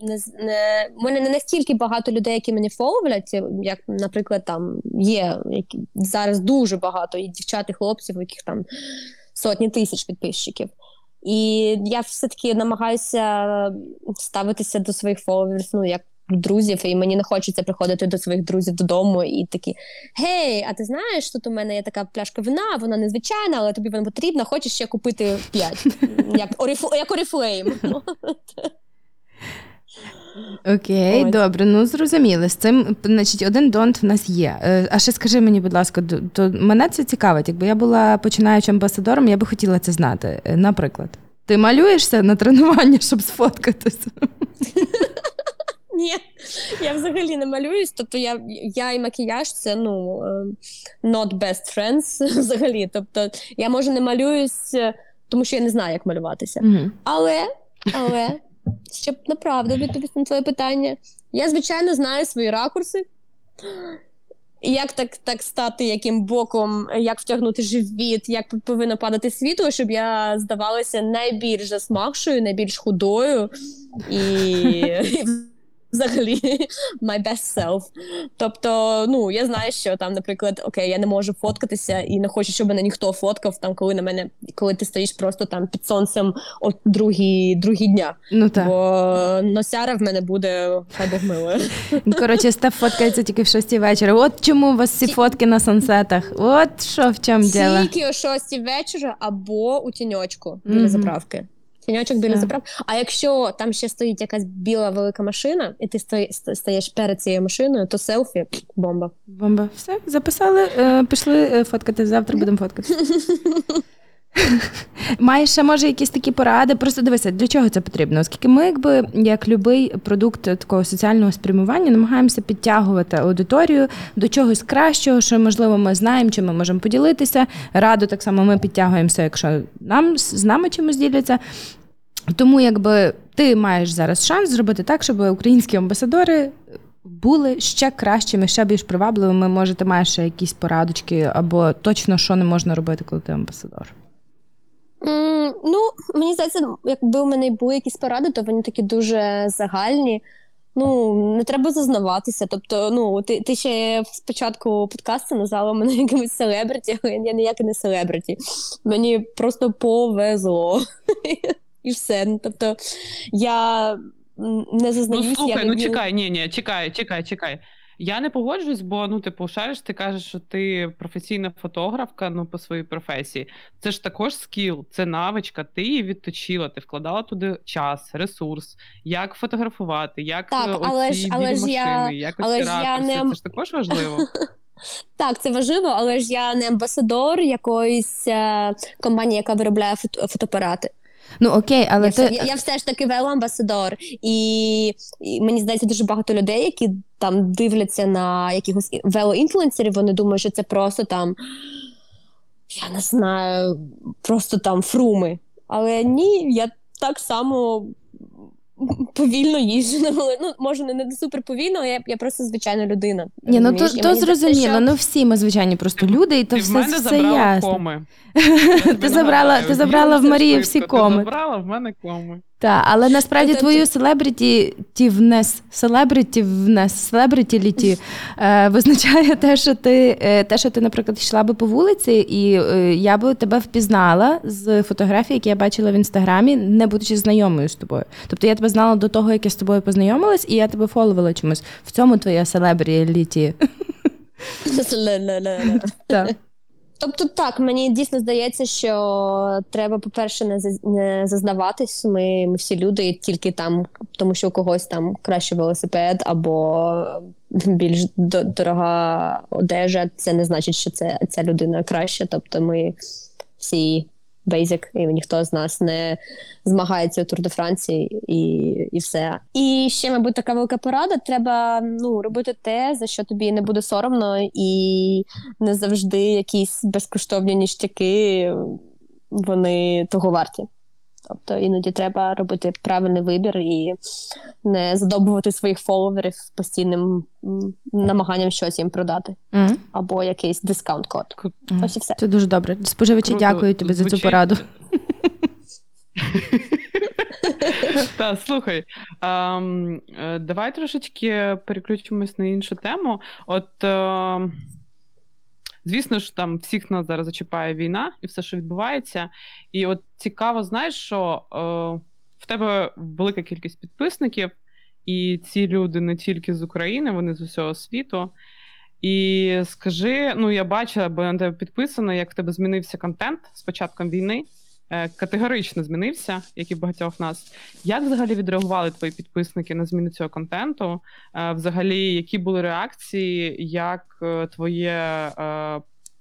не, не, в мене не настільки багато людей, які мене фоловлять, як, наприклад, там є які, зараз дуже багато і дівчат, і хлопців, яких там сотні тисяч підписчиків. І я все-таки намагаюся ставитися до своїх фоловерів, ну, як друзів, і мені не хочеться приходити до своїх друзів додому і такі: Гей, а ти знаєш, тут у мене є така пляшка вина, вона незвичайна, але тобі вона потрібна, хочеш ще купити п'ять, як. Ну, Окей, Ось. добре, ну зрозуміли. З цим, значить, один донт в нас є. Е, А ще скажи мені, будь ласка, то мене це цікавить. Якби я була починаючим амбасадором, я би хотіла це знати. Е, Наприклад, ти малюєшся на тренування, щоб сфоткатися? Ні, я взагалі не малююсь. Тобто я, я і макіяж це ну е, not best friends взагалі. Тобто я може не малююсь, тому що я не знаю, як малюватися. Мгм. Але, але, щоб направду відповісти на твоє питання, я, звичайно, знаю свої ракурси. Як так, так стати, яким боком, як втягнути живіт, як повинно падати світло, щоб я здавалася найбільш засмагшою, найбільш худою і, взагалі my best self. Тобто, ну я знаю, що там, наприклад, окей, я не можу фоткатися і не хочу, щоб мене ніхто фоткав, там, коли на мене, коли ти стоїш просто там під сонцем от другі, другі дня. Ну так. Бо носяра в мене буде хай Бог милує. Ну, Коротше, Стеф фоткається тільки в 6 вечора. От чому у вас ці Ті- фотки на сансетах. От що в чому діло. Тільки о 6 вечора або у тіньочку біля Мгм. заправки. Тіньочок біля заправки. А якщо там ще стоїть якась біла велика машина, і ти стаєш перед цією машиною, то селфі бомба. Бомба. Все, записали, е, пішли е, фоткати. Завтра будемо фоткати. Маєш ще, може, якісь такі поради? Просто дивися, для чого це потрібно? Оскільки ми, якби як любий продукт такого соціального спрямування, намагаємося підтягувати аудиторію до чогось кращого, що можливо ми знаємо, чим ми можемо поділитися. Радо так само ми підтягуємося, якщо нам з нами чимось діляться. Тому якби ти маєш зараз шанс зробити так, щоб українські амбасадори були ще кращими, ще більш привабливими. Може, ти маєш ще якісь порадочки, або точно що не можна робити, коли ти амбасадор. М, ну, мені здається, якби у мене були якісь поради, то вони такі дуже загальні. Ну, не треба зазнаватися. Тобто, ну, ти, ти ще спочатку подкасту назвала мене якимось селебриті, але я ніяке не селебриті. Мені просто повезло. І все. Ну, Тобто, я не Ну зазнаюсь. слухай, я ну чекай, ні, ні, чекай, чекай, чекай. Я не погоджуюсь, бо ну, типу, шариш, ти кажеш, що ти професійна фотографка ну, по своїй професії. Це ж також скіл, це навичка, ти її відточила, ти вкладала туди час, ресурс, як фотографувати, як Так, е, але ж- але ж я- як але ж я не- Це ж також важливо. Так, це важливо, але ж я не амбасадор якоїсь е, компанії, яка виробляє фото- фотоапарати. Ну окей, але я, ти все, я, я все ж таки велоамбасадор, і, і мені здається, дуже багато людей, які там дивляться на якихось велоінфлюенсерів, вони думають, що це просто там, я не знаю, просто там фруми. Але ні, я так само повільно їжджу на вело. Ну, може, не, не супер повільно, але я, я просто звичайна людина. ні, ну розумієш? то, І то мені здається, зрозуміло. що- Ну всі ми звичайні просто люди, і то ти в все, мене все забрала ясно. коми. Ти забрала- ти забрала в Марії всі коми. Ти забрала в мене коми. Так, але насправді Тобто- твою селебрітівнес, селебрітівнес, селебрітіліті е, визначає те, що ти е, те, що ти, наприклад, йшла би по вулиці, і е, я би тебе впізнала з фотографій, які я бачила в інстаграмі, не будучи знайомою з тобою. Тобто я тебе знала до того, як я з тобою познайомилась, і я тебе фоловила чомусь. В цьому твоя селебріліті. Ле-ле-ле-ле. Тобто, так, мені дійсно здається, що треба, по-перше, не зазнаватись. Ми, ми всі люди, тільки там, тому що у когось там краще велосипед або більш дорога одежа. Це не значить, що це ця людина краща. Тобто, ми всі basic, і ніхто з нас не змагається у Тур де Франції і, і все. І ще, мабуть, така велика порада: треба ну, робити те, за що тобі не буде соромно, і не завжди якісь безкоштовні ніштяки, вони того варті. Тобто іноді треба робити правильний вибір і не задобувати своїх фоловерів постійним намаганням щось їм продати, Мгм. або якийсь дискаунт-код. Мгм. Ось і все. Це дуже добре. Споживачі, Круто. дякую тобі за цю пораду. Так, слухай, ем, е, давай трошечки переключимось на іншу тему. От, е, звісно ж, там всіх нас зараз зачіпає війна і все, що відбувається. І от цікаво, знаєш, що е, в тебе велика кількість підписників, і ці люди не тільки з України, вони з усього світу. І скажи, ну я бачила, бо на тебе підписано, як в тебе змінився контент з початком війни. Е, Категорично змінився, як і багатьох нас. Як взагалі відреагували твої підписники на зміну цього контенту? Е, Взагалі, які були реакції, як е, твоє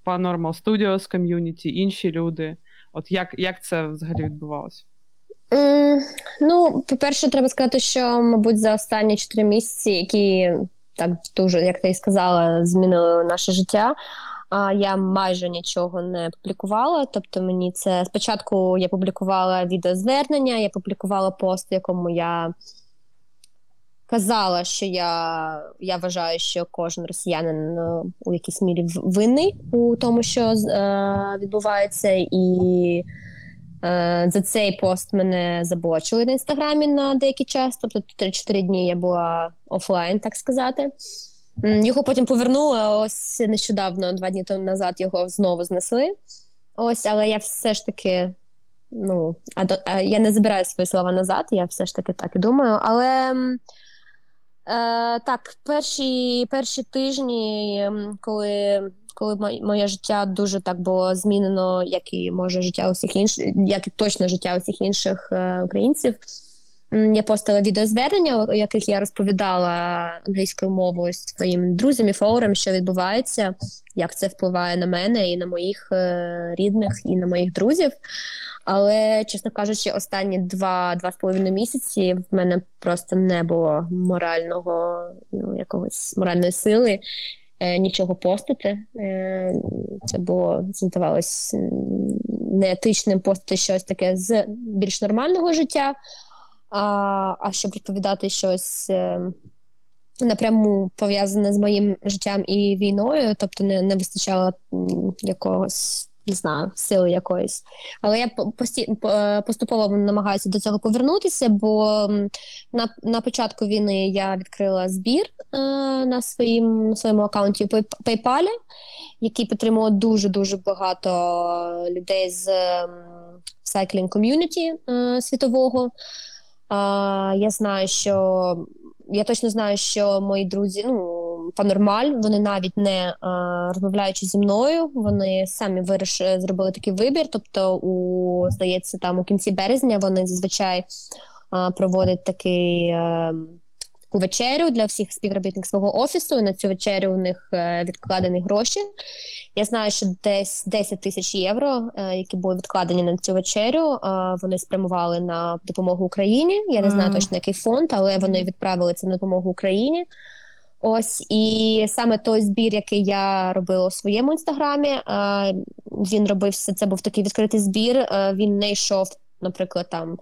Paranormal Studios ком'юніті, інші люди? От як, як це взагалі відбувалося? М, Ну, по-перше, треба сказати, що, мабуть, за останні чотири місяці, які так дуже, як ти і сказала, змінили наше життя. Я майже нічого не публікувала. Тобто, мені це спочатку я публікувала відеозвернення, я публікувала пост, в якому я казала, що я, я вважаю, що кожен росіянин е, у якійсь мірі винний у тому, що е, відбувається, і Е, За цей пост мене заблочили на інстаграмі на деякий час, тобто 3-4 дні я була офлайн, так сказати. Його потім повернули, ось нещодавно, два дні тому назад, його знову знесли. Ось, але я все ж таки. Ну, а до, а я не забираю свої слова назад, я все ж таки так і думаю. Але е, так, перші, перші тижні, коли, коли моє життя дуже так було змінено, як і може життя усіх інших, як і точно життя усіх інших е, українців. Я постила відеозвернення, у яких я розповідала англійською мовою своїм друзям і фолорам, що відбувається, як це впливає на мене і на моїх е, рідних, і на моїх друзів. Але, чесно кажучи, останні два, два з половиною місяці в мене просто не було морального, ну, якогось моральної сили е, нічого постити. Е, це було здавалось неетичним постити щось таке з більш нормального життя. А, а щоб розповідати щось е, напряму пов'язане з моїм життям і війною, тобто не, не вистачало якогось, не знаю, сили якоїсь. Але я по- пості, поступово намагаюся до цього повернутися, бо на, на початку війни я відкрила збір е, на, своїм, на своєму аккаунті PayPal, який підтримував дуже-дуже багато людей з cycling community е, світового. А, я знаю, що я точно знаю, що мої друзі, ну панормаль, вони навіть не а, розмовляючи зі мною, вони самі вирішили зробили такий вибір. Тобто, у здається, там у кінці березня вони зазвичай а, проводять такий. е, Таку вечерю для всіх співробітників свого офісу. І на цю вечерю у них е, відкладені гроші. Я знаю, що десь 10 тисяч євро, е, які були відкладені на цю вечерю, е, вони спрямували на допомогу Україні. Я не знаю точно який фонд, але вони відправили це на допомогу Україні. Ось і саме той збір, який я робила у своєму інстаграмі, він робився. Це був такий відкритий збір. Він не йшов, наприклад, там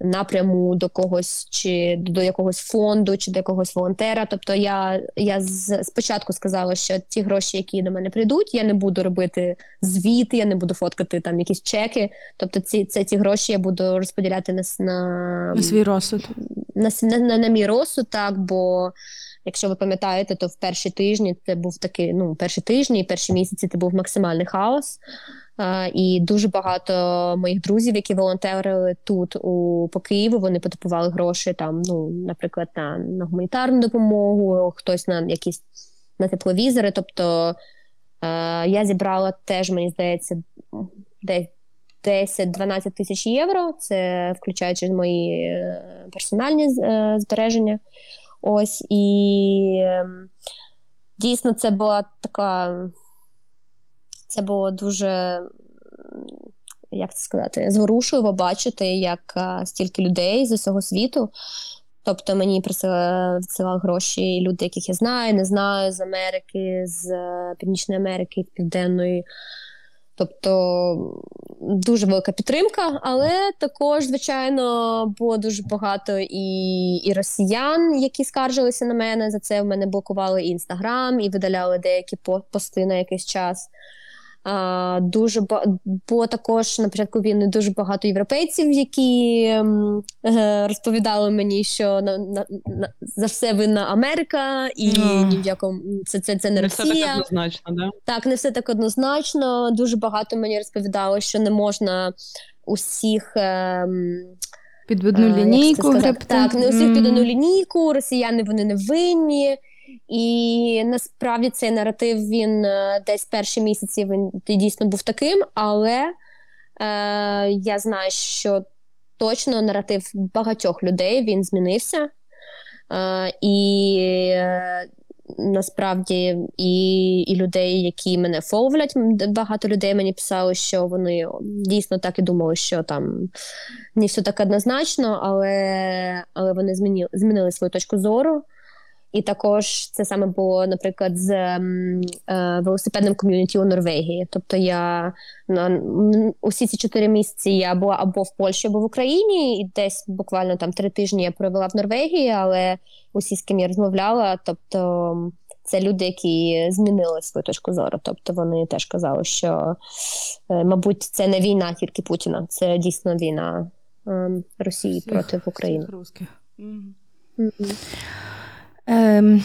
напряму до когось, чи до якогось фонду, чи до якогось волонтера. Тобто, я, я з, спочатку сказала, що ті гроші, які до мене прийдуть, я не буду робити звіти, я не буду фоткати там якісь чеки. Тобто, ці це ці гроші я буду розподіляти на, на, На свій розсуд. на, на, на, на мій розсуд, так, бо якщо ви пам'ятаєте, то в перші тижні це був такий, ну, перші тижні і перші місяці це був максимальний хаос. А, і дуже багато моїх друзів, які волонтерили тут у по Києву, вони потребували гроші там, ну, наприклад, на, на гуманітарну допомогу, хтось на якісь на тепловізори. Тобто е, я зібрала теж, мені здається, десь 10-12 тисяч євро. Це включаючи мої е, персональні е, збереження. Ось і ем, дійсно це була така. Це було дуже, як це сказати, зворушливо бачити, як а, стільки людей з усього світу. Тобто мені присилали відсилали гроші люди, яких я знаю, не знаю, з Америки, з е, Північної Америки, Південної. Тобто дуже велика підтримка, але також, звичайно, було дуже багато і, і росіян, які скаржилися на мене. За це в мене блокували і інстаграм, і видаляли деякі пости на якийсь час. А, дуже ба- було також на початку війни дуже багато європейців, які ем, е, розповідали мені, що на, на, на за все винна Америка, і А. ні в якому це, це, це не Не все так однозначно, да? Так, не все так однозначно. Дуже багато мені розповідало, що не можна усіх. Е, як це лінійку сказати? Так, не усіх під одну лінійку, росіяни вони не винні. І насправді цей наратив він е, десь перші місяці він дійсно був таким, але е, я знаю, що точно наратив багатьох людей він змінився. Е, і е, насправді і, і людей, які мене фоловлять, багато людей мені писали, що вони дійсно так і думали, що там не все так однозначно, але, але вони змінили, змінили свою точку зору. І також це саме було, наприклад, з е, велосипедним ком'юніті у Норвегії. Тобто я на усі ці чотири місяці я була або в Польщі, або в Україні, і десь буквально там три тижні я провела в Норвегії, але усі, з ким я розмовляла, тобто це люди, які змінили свою точку зору. Тобто вони теж казали, що, е, мабуть, це не війна тільки Путіна, це дійсно війна е, Росії проти України. Всіх русських. Ем,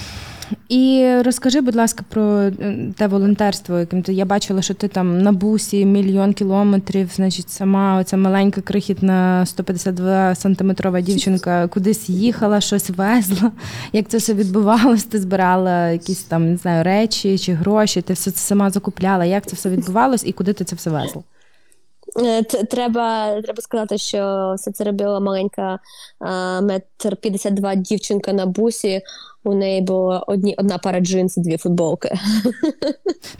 і розкажи, будь ласка, про е, те волонтерство, яким ти я бачила, що ти там на бусі мільйон кілометрів, значить, сама оця маленька крихітна 152 сантиметрова дівчинка кудись їхала, щось везла. Як це все відбувалось? Ти збирала якісь там не знаю речі чи гроші? Ти все це сама закупляла? Як це все відбувалось і куди ти це все везла? Е, Треба, треба сказати, що все це робила маленька е, метр 52 дівчинка на бусі. У неї була одні, одна пара джинс і дві футболки.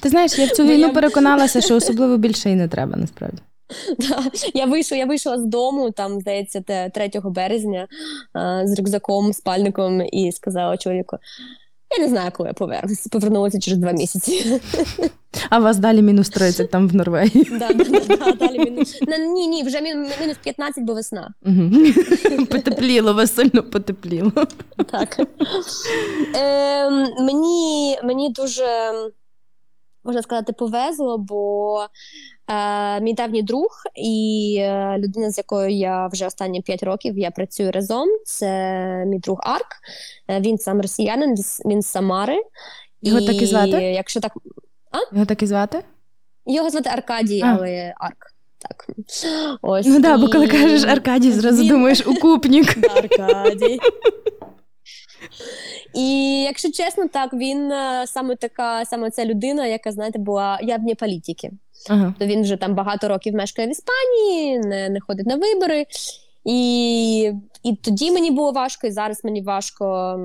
Ти знаєш, я в цю Ну, війну переконалася, що особливо більше і не треба насправді. Да. Я вийшла, я вийшла з дому, там, здається, 3 березня е, з рюкзаком, спальником і сказала чоловіку: я не знаю, коли я повернуся. Повернулася через два місяці. А вас далі мінус 30 там в Норвегії. Да, да, да, да, далі мінус. На- Ні, ні, вже мін- мінус 15, бо весна. Мгм. Потепліло, вас сильно потепліло. Так. Ем, мені, мені дуже, можна сказати, повезло, бо е, мій давній друг і е, людина, з якою я вже останні 5 років я працюю разом, це мій друг Арк. Е, він сам росіянин, він з Самари. Його так і звати? Якщо так, а? Його так і звати? його звати Аркадій, А. але Арк. Так. Ось, Ну так, бо коли кажеш Аркадій, зразу він- думаєш укупник. Аркадій. І якщо чесно, так він е, саме така, саме ця людина, яка, знаєте, була явні політики. Ага. То він вже там багато років мешкає в Іспанії, не, не ходить на вибори. І, і тоді мені було важко, і зараз мені важко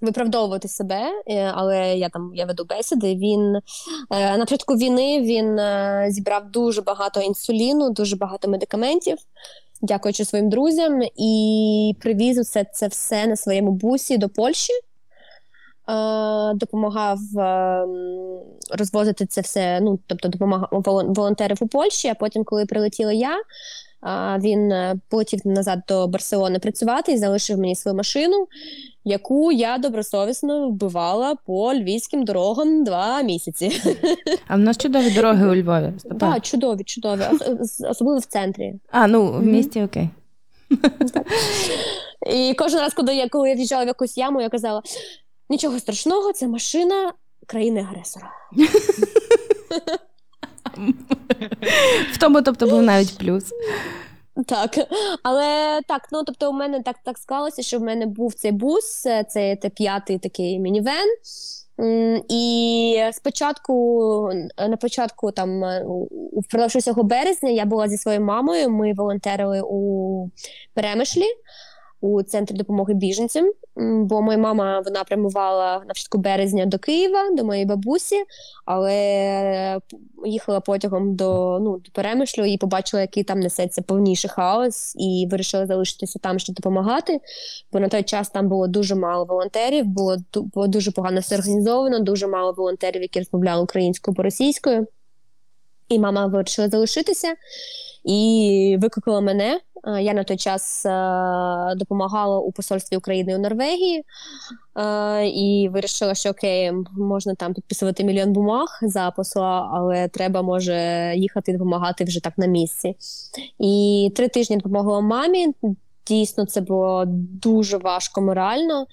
виправдовувати себе, е, але я там я веду бесіди. Він е, на початку війни він зібрав дуже багато інсуліну, дуже багато медикаментів, дякуючи своїм друзям, і привіз усе це все на своєму бусі до Польщі. Допомагав е, розвозити це все. Ну, тобто допомагав волон- волонтерів у Польщі. А потім, коли прилетіла я, він е, полетів назад до Барселони працювати і залишив мені свою машину, яку я добросовісно вбивала по львівським дорогам два місяці. А в нас чудові дороги у Львові. Так, чудові, чудові, особливо в центрі. А, ну в місті окей. І кожен раз, коли я коли я в'їжджала в якусь яму, я казала: нічого страшного, це машина країни-агресора. В тому, тобто, був навіть плюс. Так, але так, ну тобто, у мене так так склалося, що в мене був цей бус, е, це п'ятий такий мінівен. І спочатку, е, на початку, там е, впродовж усього березня, я була зі своєю мамою. Ми волонтерили у Перемишлі у центрі допомоги біженцям. Бо моя мама вона прямувала на початку березня до Києва, до моєї бабусі, але їхала потягом до, ну, до Перемишлю і побачила, який там несеться повніший хаос, і вирішила залишитися там, щоб допомагати. Бо на той час там було дуже мало волонтерів, було, було дуже погано все організовано, дуже мало волонтерів, які розмовляли українською по російською. І мама вирішила залишитися і викликала мене. Е, Я на той час е, допомагала у посольстві України у Норвегії е, і вирішила, що окей, можна там підписувати мільйон бумаг за посла, але треба може їхати допомагати вже так на місці. І три тижні допомогла мамі. Дійсно, це було дуже важко морально.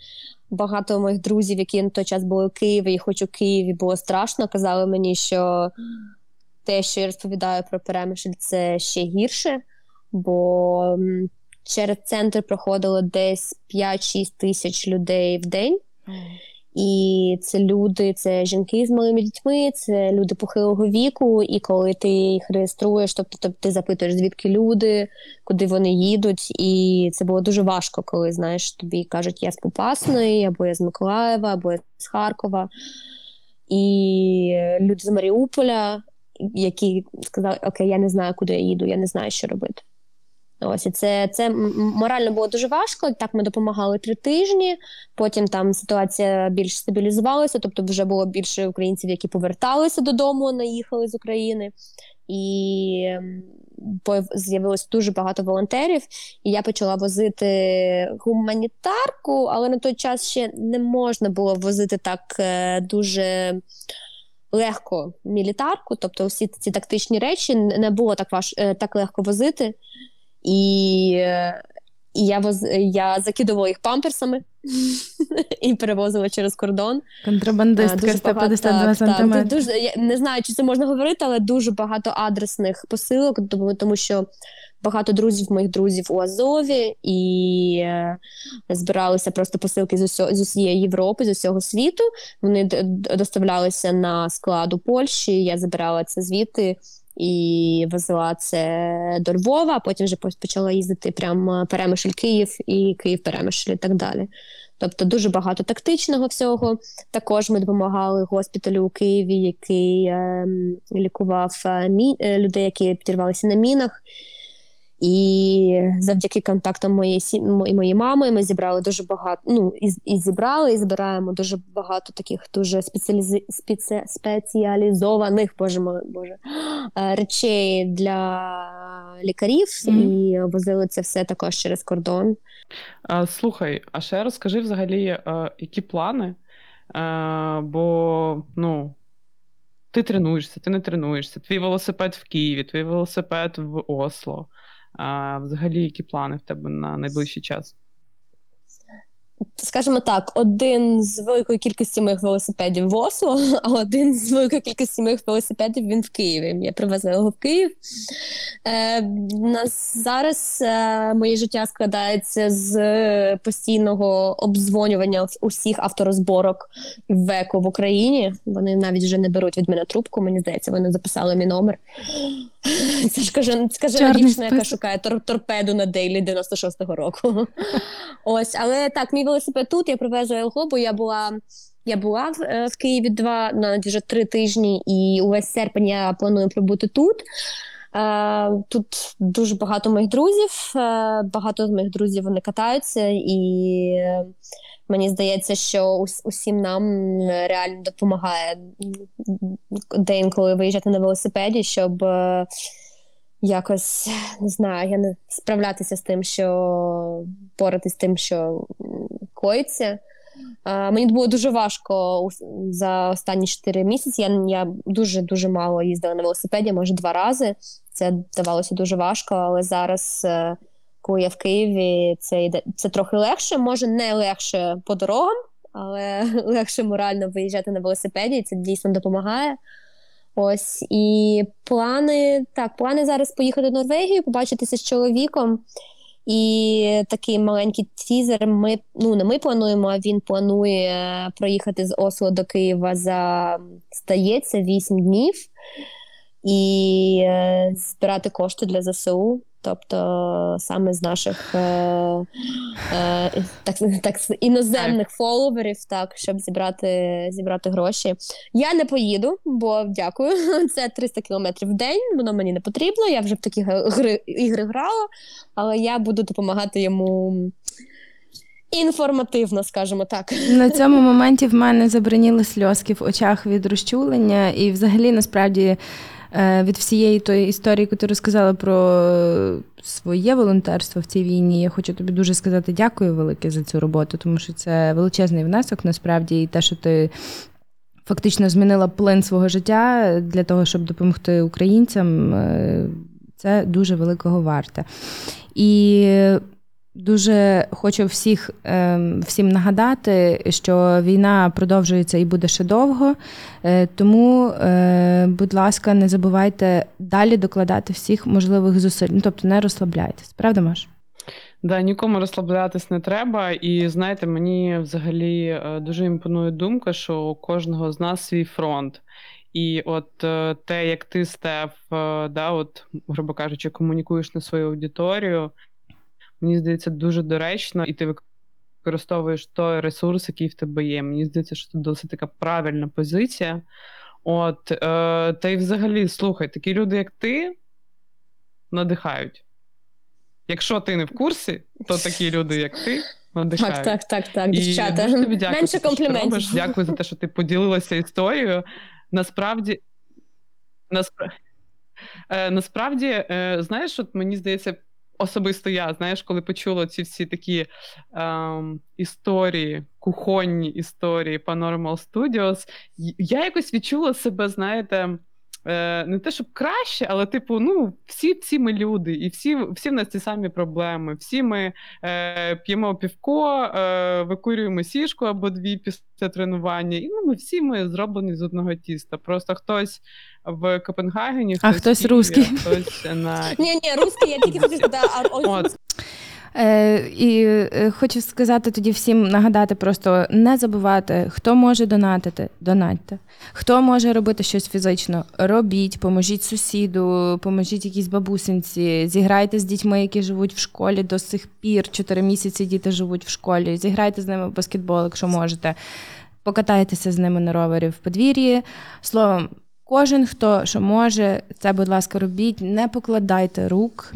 Багато моїх друзів, які на той час були у Києві, і хоч у Києві було страшно, казали мені, що те, що я розповідаю про перемишль, це ще гірше, бо через центр проходило десь 5-6 тисяч людей в день. І це люди, це жінки з малими дітьми, це люди похилого віку. І коли ти їх реєструєш, тобто тобто ти запитуєш, звідки люди, куди вони їдуть. І це було дуже важко, коли знаєш, тобі кажуть, я з Попасної, або я з Миколаєва, або я з Харкова. І люди з Маріуполя, які сказали, окей, я не знаю, куди я їду, я не знаю, що робити. Ось і це, це морально було дуже важко. Так ми допомагали три тижні. Потім там ситуація більш стабілізувалася, тобто вже було більше українців, які поверталися додому, наїхали з України. І ем, з'явилось дуже багато волонтерів, і я почала возити гуманітарку, але на той час ще не можна було возити так е, дуже легко мілітарку, тобто всі ці тактичні речі не було так важ, е, так легко возити. І е, і я воз я закидувала їх памперсами і перевозила через кордон. Контрабандистка 152 сантиметри. Дуже я не знаю, чи це можна говорити, але дуже багато адресних посилок, тому, тому що багато друзів моїх друзів у Азові і е, збиралися просто посилки з усього з усієї Європи, з усього світу. Вони доставлялися на склад у Польщі. Я забирала це звідти і везла це до Львова, а потім вже почала їздити прямо Перемишль Київ і Київ Перемишль і так далі. Тобто дуже багато тактичного всього. Також ми допомагали госпіталю у Києві, який е, лікував е, мі... Е, людей, які підірвалися на мінах. І завдяки контактам моєї сім... моєї мами ми зібрали дуже багато. Ну і і зібрали, і збираємо дуже багато таких дуже спеціаліз... спеці... спеціалізованих боже мой, боже, е, речей для лікарів mm-hmm. і возили це все також через кордон. А, Слухай, а ще розкажи взагалі, а, які плани? А, Бо ну. Ти тренуєшся, ти не тренуєшся. Твій велосипед в Києві, твій велосипед в Осло. А, Взагалі, які плани в тебе на найближчий час? Скажімо так, один з великої кількості моїх велосипедів в Осло, а один з великої кількості моїх велосипедів він в Києві. Я привезла його в Київ. Е, нас Зараз е, моє життя складається з постійного обдзвонювання усіх авторозборок веку в Україні. Вони навіть вже не беруть від мене трубку. Мені здається, вони записали мій номер. Це ж каже, скаже дівчина, яка шукає тор торпеду на Дейлі 96-го року. Ось, але так, мій велосипед тут, я привезла його, бо я була. Я була в, е, в Києві два на вже три тижні, і увесь серпень я планую пробути тут. Е, Тут дуже багато моїх друзів. Е, багато з моїх друзів вони катаються, і е, мені здається, що усім нам реально допомагає деінколи виїжджати на велосипеді, щоб. Е, якось не знаю, я не справлятися з тим, що боратися з тим, що коїться. Мені було дуже важко за останні 4 місяці. Я я дуже дуже мало їздила на велосипеді, може два рази. Це давалося дуже важко, але зараз, е, коли я в Києві, це йде це трохи легше. Може, не легше по дорогам, але легше морально виїжджати на велосипеді, і це дійсно допомагає. Ось і плани так, плани зараз поїхати до Норвегії, побачитися з чоловіком. І такий маленький тізер. Ми ну не ми плануємо, а він планує проїхати з Осло до Києва за стається 8 днів і е, збирати кошти для ЗСУ. Тобто саме з наших е, е, так, так, іноземних фоловерів, так, щоб зібрати зібрати гроші. Я не поїду, бо дякую. Це 300 кілометрів в день, воно мені не потрібно. Я вже в такі гри, ігри грала, але я буду допомагати йому. Інформативно, скажімо так. На цьому моменті в мене забраніли сльозки в очах від розчулення, і взагалі насправді від всієї тої історії, яку ти розказала про своє волонтерство в цій війні. Я хочу тобі дуже сказати дякую велике за цю роботу, тому що це величезний внесок насправді, і те, що ти. Фактично змінила плин свого життя для того, щоб допомогти українцям, е, це дуже великого варте. І Дуже хочу всіх ем, всім нагадати, що війна продовжується і буде ще довго. Е, тому, е, будь ласка, не забувайте далі докладати всіх можливих зусиль. Ну, тобто не розслабляйтесь, правда, Маш? Да, нікому розслаблятись не треба. І знаєте, мені взагалі е, дуже імпонує думка, що у кожного з нас свій фронт. І от те, як ти Стеф, да, от, грубо кажучи, комунікуєш на свою аудиторію мені здається, дуже доречно, і ти використовуєш той ресурс, який в тебе є. Мені здається, що це досить така правильна позиція. От, е, Та й взагалі, слухай, такі люди, як ти, надихають. Якщо ти не в курсі, то такі люди, як ти, надихають. Так, так, так, так, дівчата. І тобі дякую, Менше компліментів. Дякую за те, що ти поділилася історією. Насправді, насправді. Е, насправді, е, знаєш, от мені здається, особисто я, знаєш, коли почула ці всі такі ем, історії, кухонні історії Paranormal Studios, я якось відчула себе, знаєте. Е, не те, щоб краще, але, типу, ну, всі, всі ми люди, і всі, всі в нас ті самі проблеми. Всі ми е, п'ємо півко, е, викурюємо сішку або дві після тренування. І ну, ми всі ми зроблені з одного тіста. Просто хтось в Копенгагені, А хтось, русський. а хтось на Ні, ні, русський, я тільки хочу сказати, а ось От. Е, і е, хочу сказати тоді всім нагадати, просто не забувати, хто може донатити, донатьте. Хто може робити щось фізично, робіть, поможіть сусіду, поможіть якійсь бабусинці, зіграйте з дітьми, які живуть в школі до сих пір. Чотири місяці діти живуть в школі. Зіграйте з ними в баскетбол, якщо можете. Покатайтеся з ними на ровері в подвір'ї. Словом, Кожен, хто що може, це, будь ласка, робіть, не покладайте рук.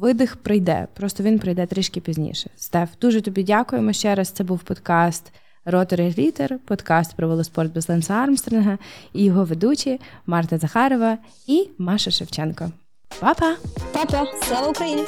Видих прийде. Просто він прийде трішки пізніше. Стеф, дуже тобі дякуємо ще раз. Це був подкаст Rotary Літер, подкаст про велоспорт без Ленса Армстронга і його ведучі Марта Захарова і Маша Шевченко. Па-па! папа, слава Україні!